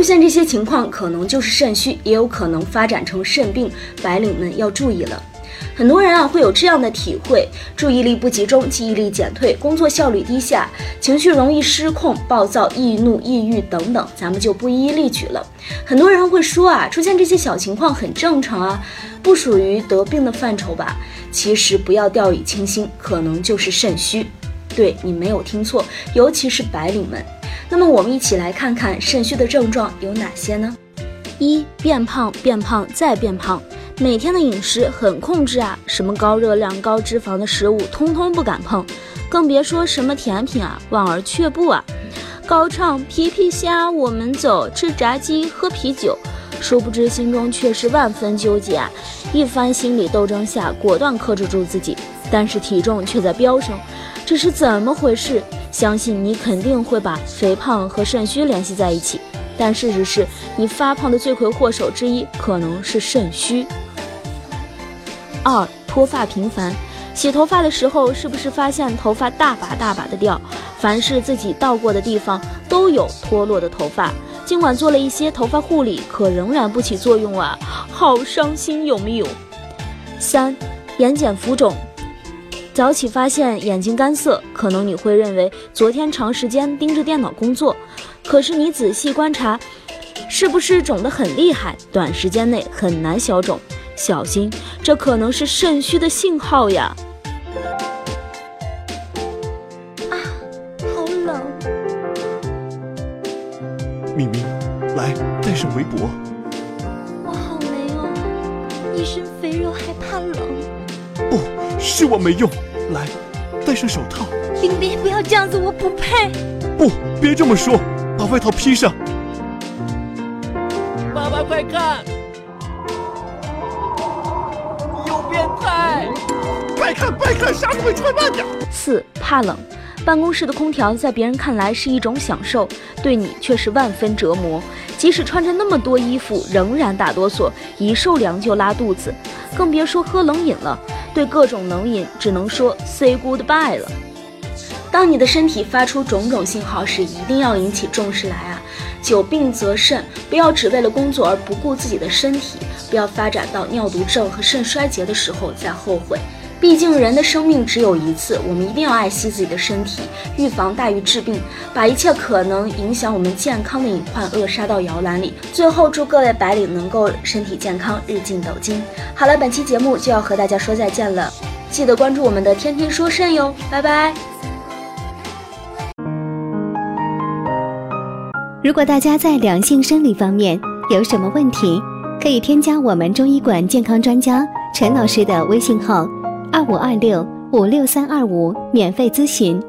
出现这些情况，可能就是肾虚，也有可能发展成肾病，白领们要注意了。很多人啊会有这样的体会：注意力不集中，记忆力减退，工作效率低下，情绪容易失控、暴躁、易怒、抑郁等等，咱们就不一一例举了。很多人会说啊，出现这些小情况很正常啊，不属于得病的范畴吧？其实不要掉以轻心，可能就是肾虚。对你没有听错，尤其是白领们。那么我们一起来看看肾虚的症状有哪些呢？一变胖，变胖再变胖，每天的饮食很控制啊，什么高热量、高脂肪的食物通通不敢碰，更别说什么甜品啊，望而却步啊。高唱皮皮虾，我们走，吃炸鸡，喝啤酒，殊不知心中却是万分纠结啊。一番心理斗争下，果断克制住自己，但是体重却在飙升，这是怎么回事？相信你肯定会把肥胖和肾虚联系在一起，但事实是你发胖的罪魁祸首之一可能是肾虚。二脱发频繁，洗头发的时候是不是发现头发大把大把的掉？凡是自己到过的地方都有脱落的头发，尽管做了一些头发护理，可仍然不起作用啊，好伤心，有没有？三眼睑浮肿。早起发现眼睛干涩，可能你会认为昨天长时间盯着电脑工作，可是你仔细观察，是不是肿得很厉害？短时间内很难消肿，小心，这可能是肾虚的信号呀！啊，好冷！明明，来带上围脖。我好没哦，一身是我没用。来，戴上手套。冰冰，不要这样子，我不配。不，别这么说，把外套披上。爸爸，快看，有变态！快看，快看，啥都会穿慢点。四，怕冷。办公室的空调在别人看来是一种享受，对你却是万分折磨。即使穿着那么多衣服，仍然打哆嗦，一受凉就拉肚子，更别说喝冷饮了。对各种冷饮，只能说 say goodbye 了。当你的身体发出种种信号时，一定要引起重视来啊！久病则肾，不要只为了工作而不顾自己的身体，不要发展到尿毒症和肾衰竭的时候再后悔。毕竟人的生命只有一次，我们一定要爱惜自己的身体，预防大于治病，把一切可能影响我们健康的隐患扼杀到摇篮里。最后，祝各位白领能够身体健康，日进斗金。好了，本期节目就要和大家说再见了，记得关注我们的天天说肾哟，拜拜。如果大家在两性生理方面有什么问题，可以添加我们中医馆健康专家陈老师的微信号。二五二六五六三二五，免费咨询。